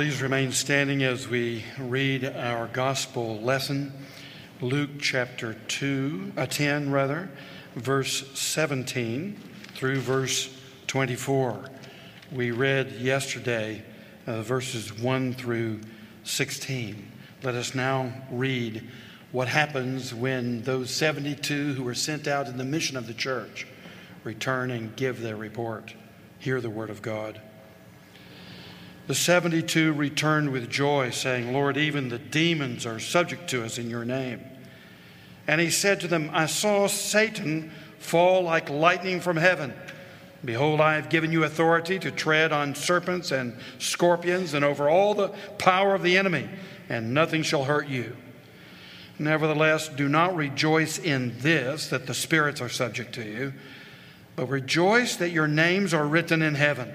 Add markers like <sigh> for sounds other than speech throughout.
Please remain standing as we read our gospel lesson, Luke chapter 2, uh, 10 rather, verse 17 through verse 24. We read yesterday uh, verses 1 through 16. Let us now read what happens when those 72 who were sent out in the mission of the church return and give their report. Hear the word of God. The 72 returned with joy, saying, Lord, even the demons are subject to us in your name. And he said to them, I saw Satan fall like lightning from heaven. Behold, I have given you authority to tread on serpents and scorpions and over all the power of the enemy, and nothing shall hurt you. Nevertheless, do not rejoice in this, that the spirits are subject to you, but rejoice that your names are written in heaven.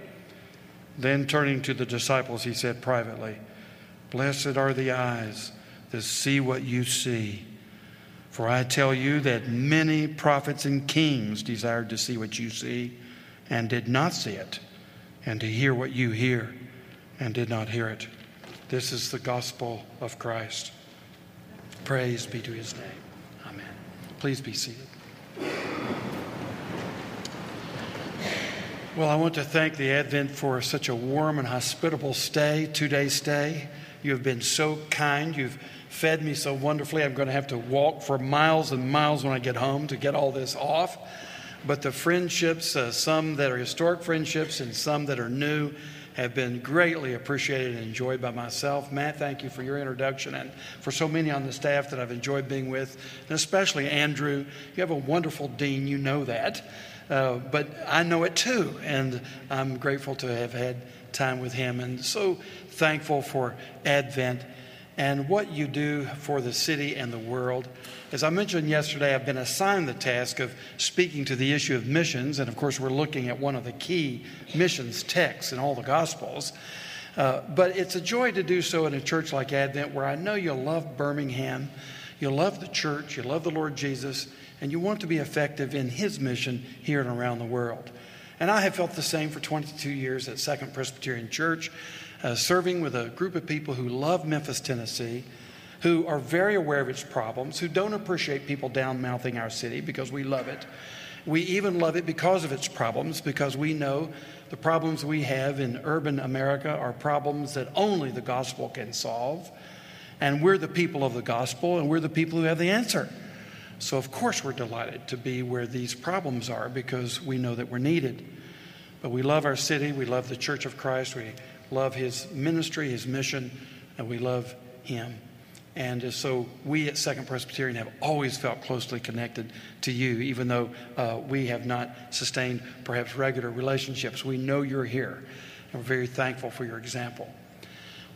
Then turning to the disciples, he said privately, Blessed are the eyes that see what you see. For I tell you that many prophets and kings desired to see what you see and did not see it, and to hear what you hear and did not hear it. This is the gospel of Christ. Praise be to his name. Amen. Please be seated. Well, I want to thank the Advent for such a warm and hospitable stay, two day stay. You have been so kind. You've fed me so wonderfully. I'm going to have to walk for miles and miles when I get home to get all this off. But the friendships, uh, some that are historic friendships and some that are new, have been greatly appreciated and enjoyed by myself. Matt, thank you for your introduction and for so many on the staff that I've enjoyed being with, and especially Andrew. You have a wonderful dean, you know that. Uh, but I know it too, and I'm grateful to have had time with him, and so thankful for Advent and what you do for the city and the world. As I mentioned yesterday, I've been assigned the task of speaking to the issue of missions, and of course, we're looking at one of the key missions texts in all the Gospels. Uh, but it's a joy to do so in a church like Advent, where I know you'll love Birmingham, you'll love the church, you'll love the Lord Jesus, and you want to be effective in His mission here and around the world. And I have felt the same for 22 years at Second Presbyterian Church, uh, serving with a group of people who love Memphis, Tennessee, who are very aware of its problems, who don't appreciate people down mouthing our city because we love it. We even love it because of its problems, because we know the problems we have in urban America are problems that only the gospel can solve. And we're the people of the gospel, and we're the people who have the answer. So, of course, we're delighted to be where these problems are because we know that we're needed. But we love our city, we love the Church of Christ, we love His ministry, His mission, and we love Him. And so we at Second Presbyterian have always felt closely connected to you, even though uh, we have not sustained perhaps regular relationships. We know you're here, and we're very thankful for your example.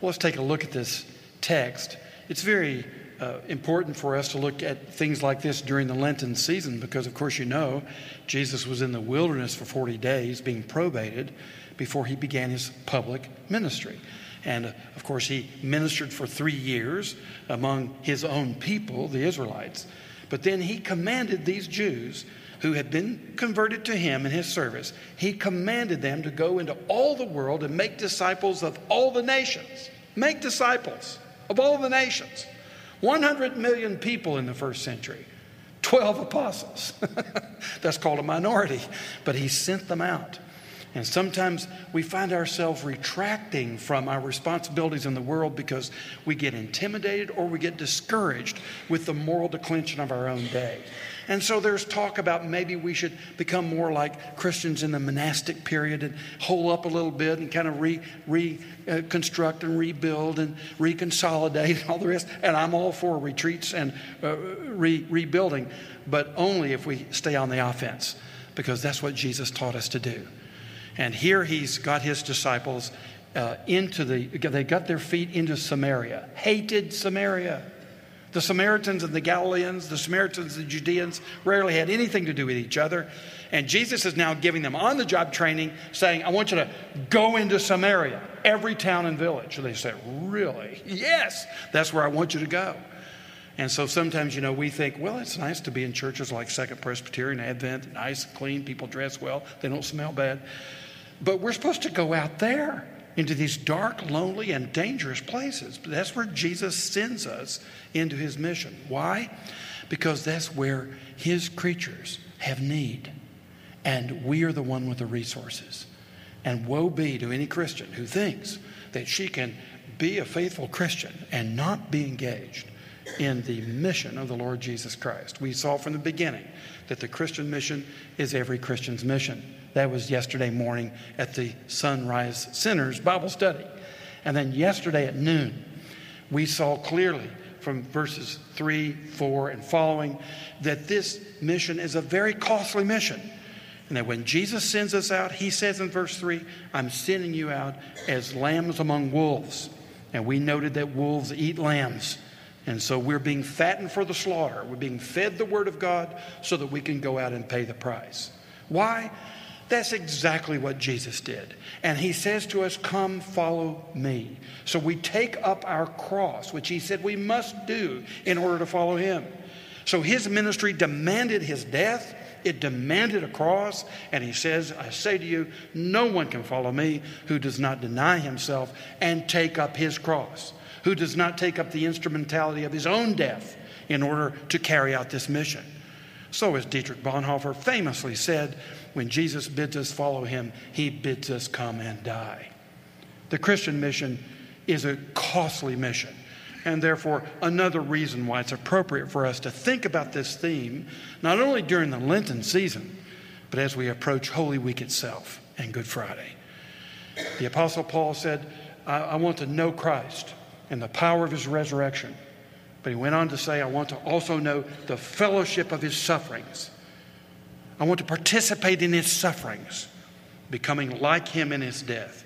Well, let's take a look at this text. It's very uh, important for us to look at things like this during the Lenten season because, of course, you know, Jesus was in the wilderness for 40 days being probated before he began his public ministry. And uh, of course, he ministered for three years among his own people, the Israelites. But then he commanded these Jews who had been converted to him in his service, he commanded them to go into all the world and make disciples of all the nations. Make disciples of all the nations. 100 million people in the first century, 12 apostles. <laughs> That's called a minority, but he sent them out. And sometimes we find ourselves retracting from our responsibilities in the world because we get intimidated or we get discouraged with the moral declension of our own day. And so there's talk about maybe we should become more like Christians in the monastic period and hole up a little bit and kind of re, reconstruct and rebuild and reconsolidate and all the rest. And I'm all for retreats and uh, re, rebuilding, but only if we stay on the offense because that's what Jesus taught us to do. And here he's got his disciples uh, into the, they got their feet into Samaria, hated Samaria. The Samaritans and the Galileans, the Samaritans and the Judeans rarely had anything to do with each other. And Jesus is now giving them on the job training, saying, I want you to go into Samaria, every town and village. And they said, Really? Yes, that's where I want you to go. And so sometimes, you know, we think, well, it's nice to be in churches like Second Presbyterian, Advent, nice, clean, people dress well, they don't smell bad. But we're supposed to go out there into these dark, lonely, and dangerous places. That's where Jesus sends us into his mission. Why? Because that's where his creatures have need. And we are the one with the resources. And woe be to any Christian who thinks that she can be a faithful Christian and not be engaged in the mission of the Lord Jesus Christ. We saw from the beginning that the Christian mission is every Christian's mission. That was yesterday morning at the Sunrise Sinners Bible study. And then yesterday at noon, we saw clearly from verses 3, 4, and following that this mission is a very costly mission. And that when Jesus sends us out, he says in verse 3, I'm sending you out as lambs among wolves. And we noted that wolves eat lambs. And so we're being fattened for the slaughter. We're being fed the Word of God so that we can go out and pay the price. Why? That's exactly what Jesus did. And he says to us, Come, follow me. So we take up our cross, which he said we must do in order to follow him. So his ministry demanded his death, it demanded a cross. And he says, I say to you, no one can follow me who does not deny himself and take up his cross who does not take up the instrumentality of his own death in order to carry out this mission. So, as Dietrich Bonhoeffer famously said, when Jesus bids us follow him, he bids us come and die. The Christian mission is a costly mission, and therefore, another reason why it's appropriate for us to think about this theme, not only during the Lenten season, but as we approach Holy Week itself and Good Friday. The Apostle Paul said, I, I want to know Christ and the power of his resurrection. But he went on to say, I want to also know the fellowship of his sufferings. I want to participate in his sufferings, becoming like him in his death.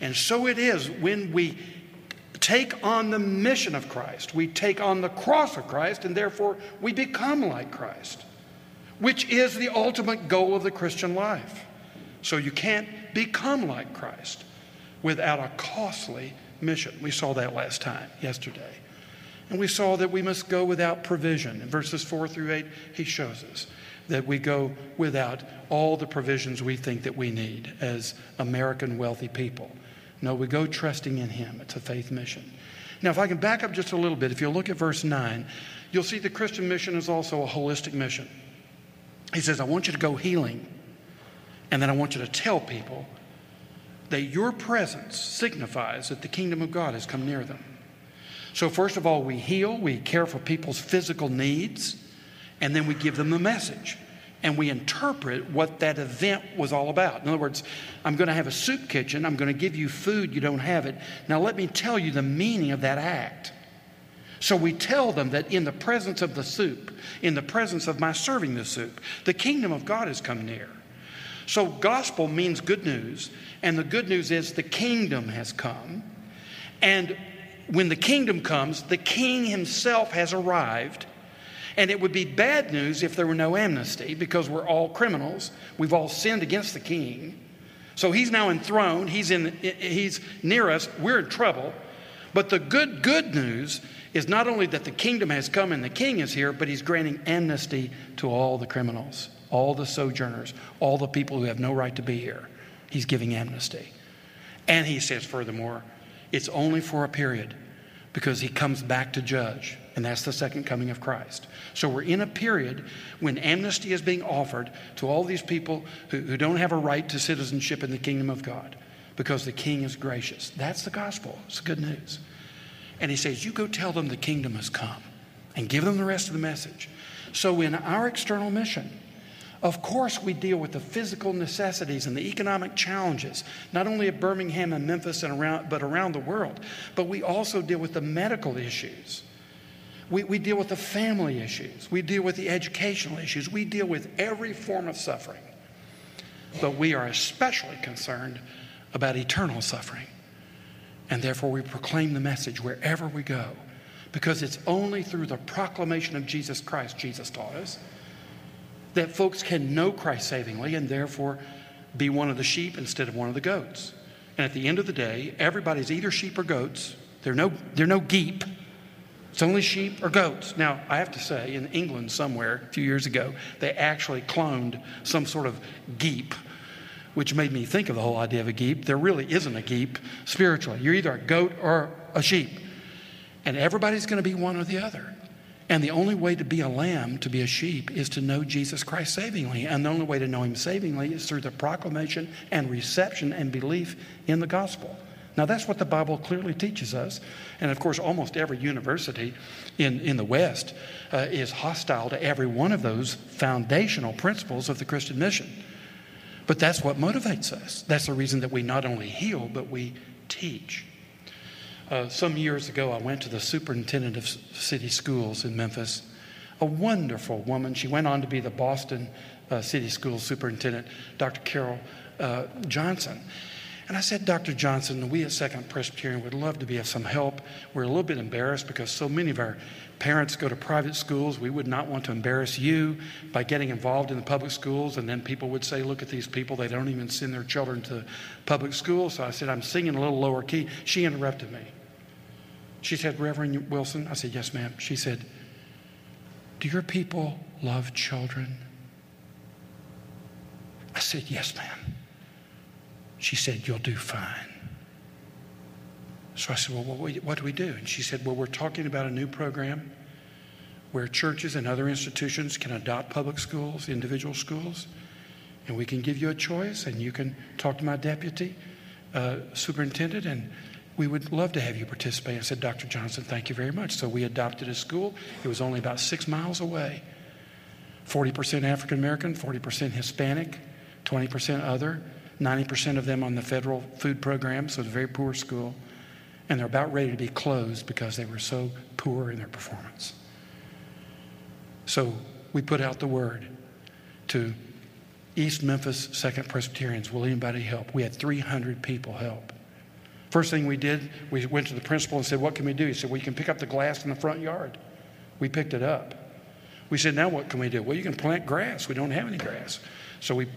And so it is when we take on the mission of Christ, we take on the cross of Christ, and therefore we become like Christ, which is the ultimate goal of the Christian life. So you can't become like Christ without a costly mission. We saw that last time, yesterday. And we saw that we must go without provision. In verses 4 through 8, he shows us that we go without all the provisions we think that we need as American wealthy people. No, we go trusting in him. It's a faith mission. Now, if I can back up just a little bit, if you look at verse 9, you'll see the Christian mission is also a holistic mission. He says, I want you to go healing, and then I want you to tell people that your presence signifies that the kingdom of God has come near them. So, first of all, we heal, we care for people's physical needs, and then we give them the message. And we interpret what that event was all about. In other words, I'm going to have a soup kitchen. I'm going to give you food. You don't have it. Now, let me tell you the meaning of that act. So we tell them that in the presence of the soup, in the presence of my serving the soup, the kingdom of God has come near. So, gospel means good news, and the good news is the kingdom has come. And when the kingdom comes, the king himself has arrived. And it would be bad news if there were no amnesty because we're all criminals. We've all sinned against the king. So he's now enthroned, he's, in, he's near us, we're in trouble. But the good, good news is not only that the kingdom has come and the king is here, but he's granting amnesty to all the criminals all the sojourners, all the people who have no right to be here. He's giving amnesty. And he says, furthermore, it's only for a period because he comes back to judge, and that's the second coming of Christ. So we're in a period when amnesty is being offered to all these people who, who don't have a right to citizenship in the kingdom of God because the king is gracious. That's the gospel. It's good news. And he says, You go tell them the kingdom has come and give them the rest of the message. So, in our external mission, of course, we deal with the physical necessities and the economic challenges, not only at Birmingham and Memphis and around, but around the world. But we also deal with the medical issues. We, we deal with the family issues. We deal with the educational issues. We deal with every form of suffering. But we are especially concerned about eternal suffering And therefore, we proclaim the message wherever we go because it's only through the proclamation of Jesus Christ, Jesus taught us, that folks can know Christ savingly and therefore be one of the sheep instead of one of the goats. And at the end of the day, everybody's either sheep or goats. They're no, they're no geep. It's only sheep or goats. Now, I have to say, in England somewhere a few years ago, they actually cloned some sort of geep, which made me think of the whole idea of a geep. There really isn't a geep spiritually. You're either a goat or a sheep. And everybody's going to be one or the other. And the only way to be a lamb, to be a sheep, is to know Jesus Christ savingly. And the only way to know him savingly is through the proclamation and reception and belief in the gospel. Now, that's what the Bible clearly teaches us. And of course, almost every university in, in the West uh, is hostile to every one of those foundational principles of the Christian mission. But that's what motivates us. That's the reason that we not only heal, but we teach. Uh, some years ago, I went to the superintendent of city schools in Memphis, a wonderful woman. She went on to be the Boston uh, City Schools superintendent, Dr. Carol uh, Johnson. And I said, Dr. Johnson, we at Second Presbyterian would love to be of some help. We're a little bit embarrassed because so many of our parents go to private schools. We would not want to embarrass you by getting involved in the public schools. And then people would say, look at these people, they don't even send their children to public schools. So I said, I'm singing a little lower key. She interrupted me. She said, Reverend Willson? I said, Yes, ma'am. She said, Do your people love children? I said, Yes, ma'am. She said, You'll do fine. So I said, Well, what do we do? And she said, Well, we're talking about a new program where churches and other institutions can adopt public schools, individual schools, and we can give you a choice, and you can talk to my deputy uh, superintendent, and we would love to have you participate. I said, Dr. Johnson, thank you very much. So we adopted a school. It was only about six miles away. 40% African American, 40% Hispanic, 20% other, 90% of them on the federal food program, so it's a very poor school. And they're about ready to be closed because they were so poor in their performance. So we put out the word to East Memphis Second Presbyterians Will anybody help? We had 300 people help. First thing we did, we went to the principal and said, What can we do? He said, Well, you can pick up the glass in the front yard. We picked it up. We said, Now what can we do? Well, you can plant grass. We don't have any grass. So we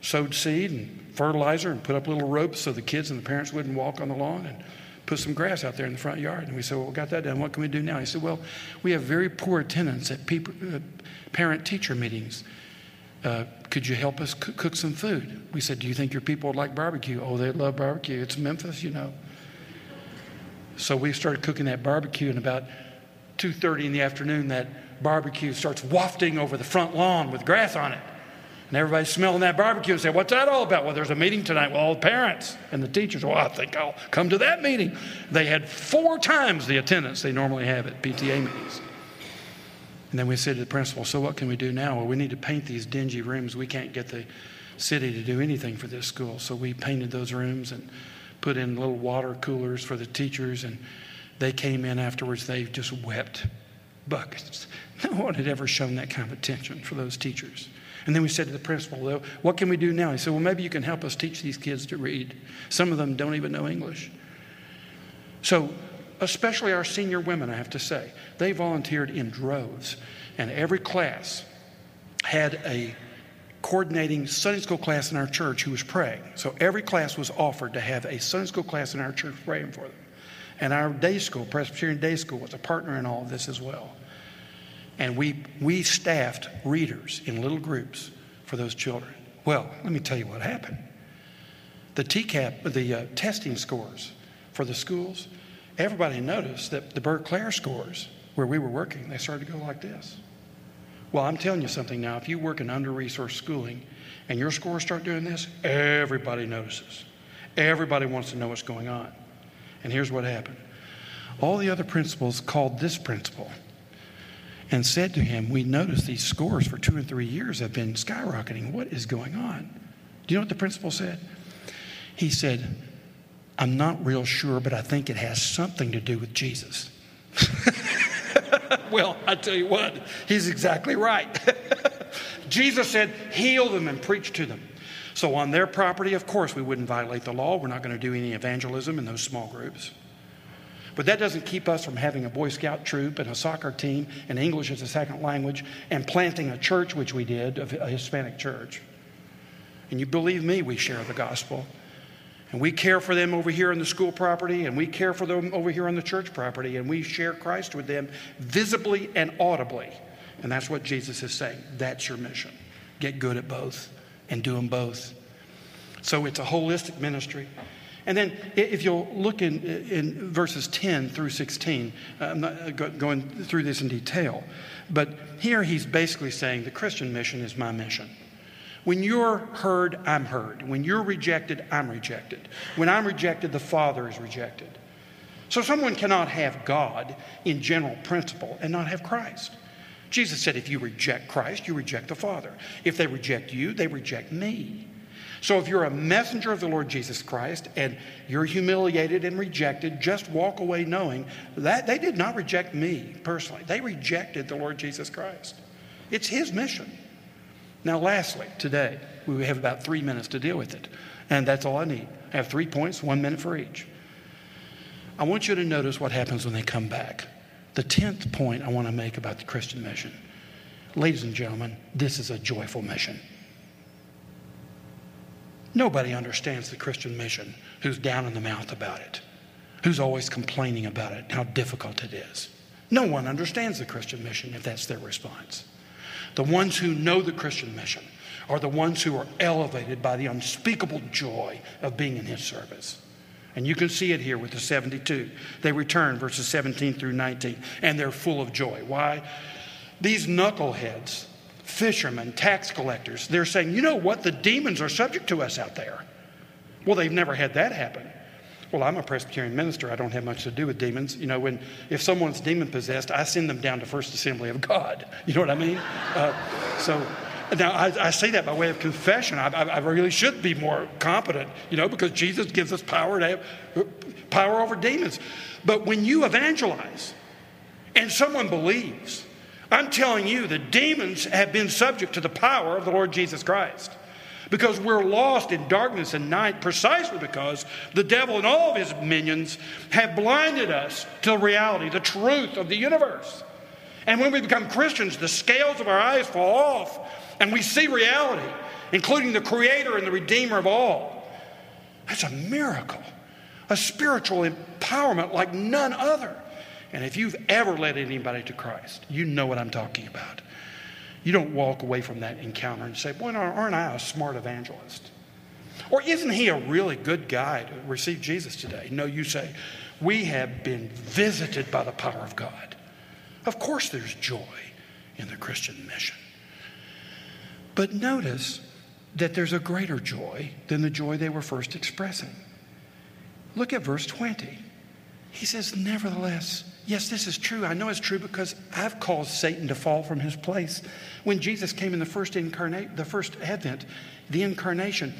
sowed seed and fertilizer and put up little ropes so the kids and the parents wouldn't walk on the lawn and put some grass out there in the front yard. And we said, Well, we got that done. What can we do now? He said, Well, we have very poor attendance at uh, parent teacher meetings. Uh, could you help us cook some food? We said, Do you think your people would like barbecue? Oh, they love barbecue. It's Memphis, you know. So we started cooking that barbecue, and about 2.30 in the afternoon, that barbecue starts wafting over the front lawn with grass on it. And everybody's smelling that barbecue and say, What's that all about? Well, there's a meeting tonight with all the parents and the teachers. Well, I think I'll come to that meeting. They had four times the attendance they normally have at PTA meetings. And then we said to the principal, So what can we do now? Well, we need to paint these dingy rooms. We can't get the city to do anything for this school. So we painted those rooms and put in little water coolers for the teachers. And they came in afterwards, they just wept buckets. <laughs> No one had ever shown that kind of attention for those teachers. And then we said to the principal, What can we do now? He said, Well, maybe you can help us teach these kids to read. Some of them don't even know English. So especially our senior women, I have to say. They volunteered in droves, and every class had a coordinating Sunday school class in our church who was praying. So every class was offered to have a Sunday school class in our church praying for them. And our day school, Presbyterian Day School, was a partner in all of this as well. And we, we staffed readers in little groups for those children. Well, let me tell you what happened. The TCAP, the uh, testing scores for the schools, everybody noticed that the Bert scores where we were working, they started to go like this. Well, I'm telling you something now. If you work in under resourced schooling and your scores start doing this, everybody notices. Everybody wants to know what's going on. And here's what happened all the other principals called this principal and said to him, We noticed these scores for two and three years have been skyrocketing. What is going on? Do you know what the principal said? He said, I'm not real sure, but I think it has something to do with Jesus. <laughs> well, I tell you what, he's exactly right. <laughs> Jesus said, heal them and preach to them. So, on their property, of course, we wouldn't violate the law. We're not going to do any evangelism in those small groups. But that doesn't keep us from having a Boy Scout troop and a soccer team and English as a second language and planting a church, which we did, a Hispanic church. And you believe me, we share the gospel. And we care for them over here on the school property, and we care for them over here on the church property, and we share Christ with them visibly and audibly. And that's what Jesus is saying. That's your mission. Get good at both and do them both. So it's a holistic ministry. And then, if you'll look in, in verses 10 through 16, uh, I'm not going through this in detail, but here he's basically saying the Christian mission is my mission. When you're heard, I'm heard. When you're rejected, I'm rejected. When I'm rejected, the Father is rejected. So someone cannot have God in general principle and not have Christ. Jesus said, if you reject Christ, you reject the Father. If they reject you, they reject me. So if you're a messenger of the Lord Jesus Christ and you're humiliated and rejected, just walk away knowing that they did not reject me personally. They rejected the Lord Jesus Christ. It's his mission. Now, lastly, today, we have about three minutes to deal with it. And that's all I need. I have three points, one minute for each. I want you to notice what happens when they come back. The tenth point I want to make about the Christian mission. Ladies and gentlemen, this is a joyful mission. Nobody understands the Christian mission who's down in the mouth about it, who's always complaining about it, how difficult it is. No one understands the Christian mission if that's their response. The ones who know the Christian mission are the ones who are elevated by the unspeakable joy of being in His service. And you can see it here with the 72. They return, verses 17 through 19, and they're full of joy. Why? These knuckleheads fishermen, tax collectors. They're saying, you know what? The demons are subject to us out there. Well, they've never had that happen. Well, I'm a Presbyterian minister. I don't have much to do with demons. You know, when if someone's demon possessed, I send them down to First Assembly of God. <laughs> You know what I mean? Uh, so now I, I, say that by way of confession. I, I, really should be more competent, you know, because Jesus gives us power to have power over demons. But when you evangelize and someone believes, I'm telling you, the demons have been subject to the power of the Lord Jesus Christ. Because we're lost in darkness and night precisely because the devil and all of his minions have blinded us to reality, the truth of the universe. And when we become Christians, the scales of our eyes fall off and we see reality, including the Creator and the Redeemer of all. That's a miracle, a spiritual empowerment like none other. And if you've ever led anybody to Christ, you know what I'm talking about. You don't walk away from that encounter and say, Boy, aren't I a smart evangelist? Or isn't he a really good guy to receive Jesus today? No, you say, We have been visited by the power of God. Of course, there's joy in the Christian mission. But notice that there's a greater joy than the joy they were first expressing. Look at verse 20. He says, Nevertheless, yes, this is true. I know it's true because I've caused Satan to fall from his place. When Jesus came in the first incarnate, the first advent, the incarnation,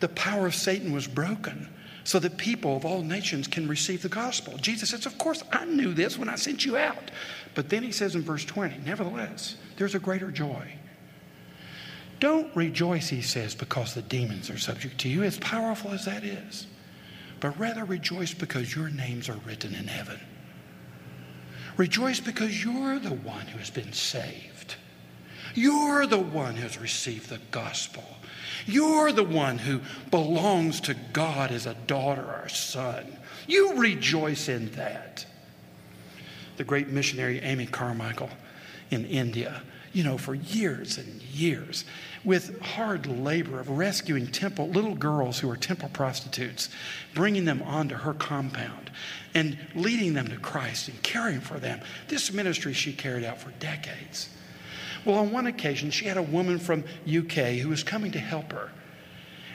the power of Satan was broken so that people of all nations can receive the gospel. Jesus says, Of course, I knew this when I sent you out. But then he says in verse 20, Nevertheless, there's a greater joy. Don't rejoice, he says, because the demons are subject to you, as powerful as that is but rather rejoice because your names are written in heaven. Rejoice because you're the one who has been saved. You're the one who has received the gospel. You're the one who belongs to God as a daughter or son. You rejoice in that. The great missionary Amy Carmichael in India, you know, for years and years, with hard labor of rescuing temple little girls who are temple prostitutes, bringing them onto her compound and leading them to Christ and caring for them. This ministry she carried out for decades. Well, on one occasion, she had a woman from UK who was coming to help her.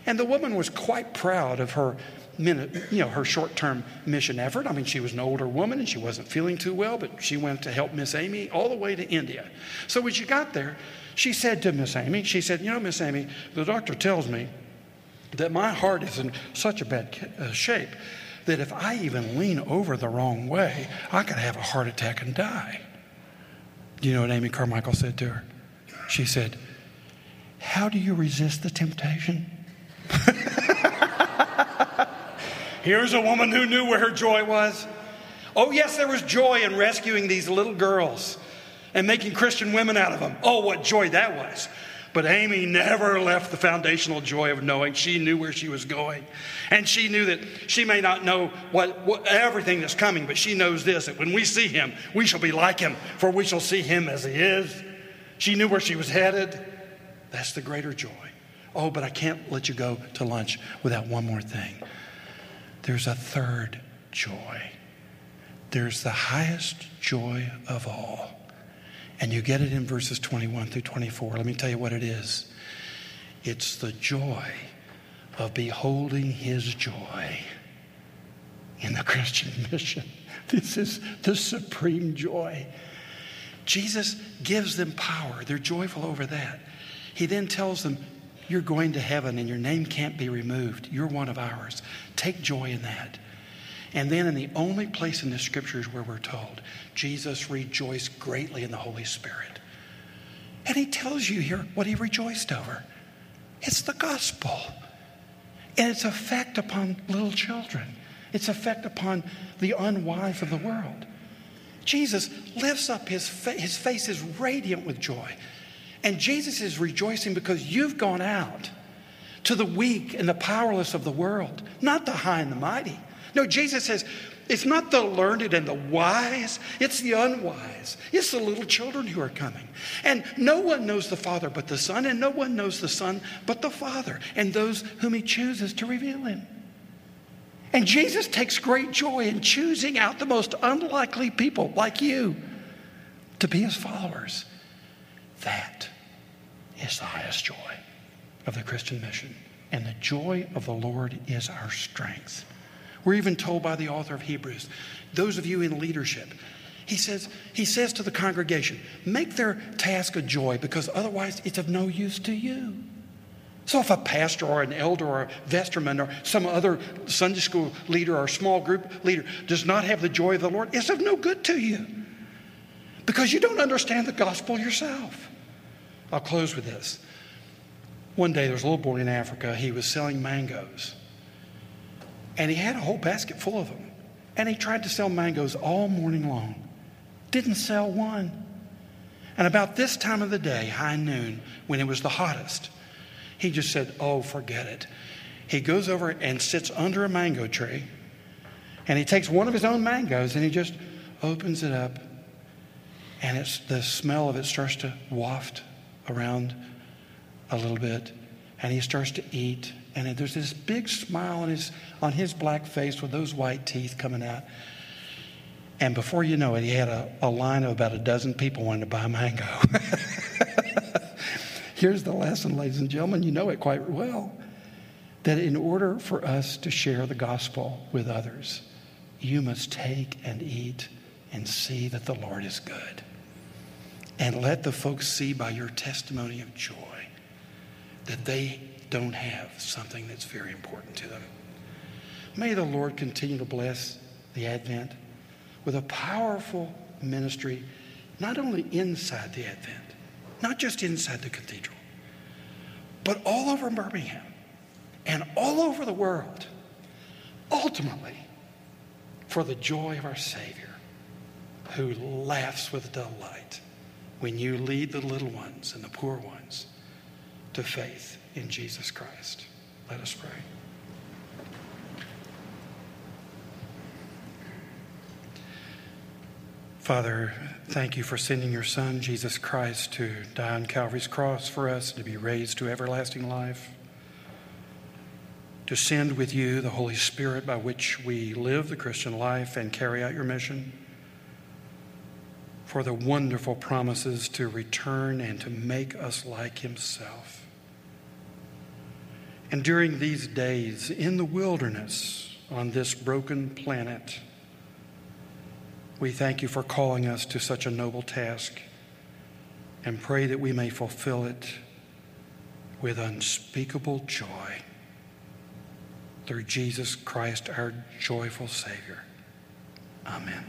And the woman was quite proud of her you know, her short-term mission effort. I mean, she was an older woman and she wasn't feeling too well, but she went to help Miss Amy all the way to India. So when she got there, she said to Miss Amy, she said, You know, Miss Amy, the doctor tells me that my heart is in such a bad uh, shape that if I even lean over the wrong way, I could have a heart attack and die. Do you know what Amy Carmichael said to her? She said, How do you resist the temptation? <laughs> Here's a woman who knew where her joy was. Oh, yes, there was joy in rescuing these little girls and making Christian women out of them. Oh, what joy that was. But Amy never left the foundational joy of knowing she knew where she was going. And she knew that she may not know what, what, everything that's coming, but she knows this that when we see him, we shall be like him, for we shall see him as he is. She knew where she was headed. That's the greater joy. Oh, but I can't let you go to lunch without one more thing. There's a third joy. There's the highest joy of all. And you get it in verses 21 through 24. Let me tell you what it is it's the joy of beholding his joy in the <laughs> Christian mission. This is the supreme joy. Jesus gives them power. They're joyful over that. He then tells them, You're going to heaven and your name can't be removed. You're one of ours. Take joy in that. And then, in the only place in the scriptures where we're told, Jesus rejoiced greatly in the Holy Spirit. And he tells you here what he rejoiced over it's the gospel and its effect upon little children, its effect upon the unwise of the world. Jesus lifts up his, fa- his face is radiant with joy. And Jesus is rejoicing because you've gone out to the weak and the powerless of the world, not the high and the mighty. No, Jesus says, it's not the learned and the wise, it's the unwise. It's the little children who are coming. And no one knows the Father but the Son, and no one knows the Son but the Father, and those whom He chooses to reveal Him. And Jesus takes great joy in choosing out the most unlikely people like you to be His followers. That is the highest joy of the Christian mission. And the joy of the Lord is our strength. We're even told by the author of Hebrews, those of you in leadership, he says, he says to the congregation, make their task a joy because otherwise it's of no use to you. So if a pastor or an elder or a vestryman or some other Sunday school leader or small group leader does not have the joy of the Lord, it's of no good to you because you don't understand the gospel yourself. I'll close with this. One day there was a little boy in Africa. He was selling mangoes. And he had a whole basket full of them. And he tried to sell mangoes all morning long. Didn't sell one. And about this time of the day, high noon, when it was the hottest, he just said, Oh, forget it. He goes over and sits under a mango tree. And he takes one of his own mangoes and he just opens it up. And it's, the smell of it starts to waft around a little bit. And he starts to eat and there's this big smile on his, on his black face with those white teeth coming out. And before you know it, he had a, a line of about a dozen people wanting to buy a mango. <laughs> Here's the lesson, ladies and gentlemen. You know it quite well. That in order for us to share the gospel with others, you must take and eat and see that the Lord is good. And let the folks see by your testimony of joy that they don't have something that's very important to them. May the Lord continue to bless the Advent with a powerful ministry, not only inside the Advent, not just inside the cathedral, but all over Birmingham and all over the world, ultimately for the joy of our Savior, who laughs with delight when you lead the little ones and the poor ones to faith in Jesus Christ. Let us pray. Father, thank you for sending your Son, Jesus Christ, to die on Calvary's cross for us, and to be raised to everlasting life, to send with you the Holy Spirit by which we live the Christian life and carry out your mission, for the wonderful promises to return and to make us like Himself. And during these days in the wilderness on this broken planet, we thank you for calling us to such a noble task and pray that we may fulfill it with unspeakable joy through Jesus Christ, our joyful Savior. Amen.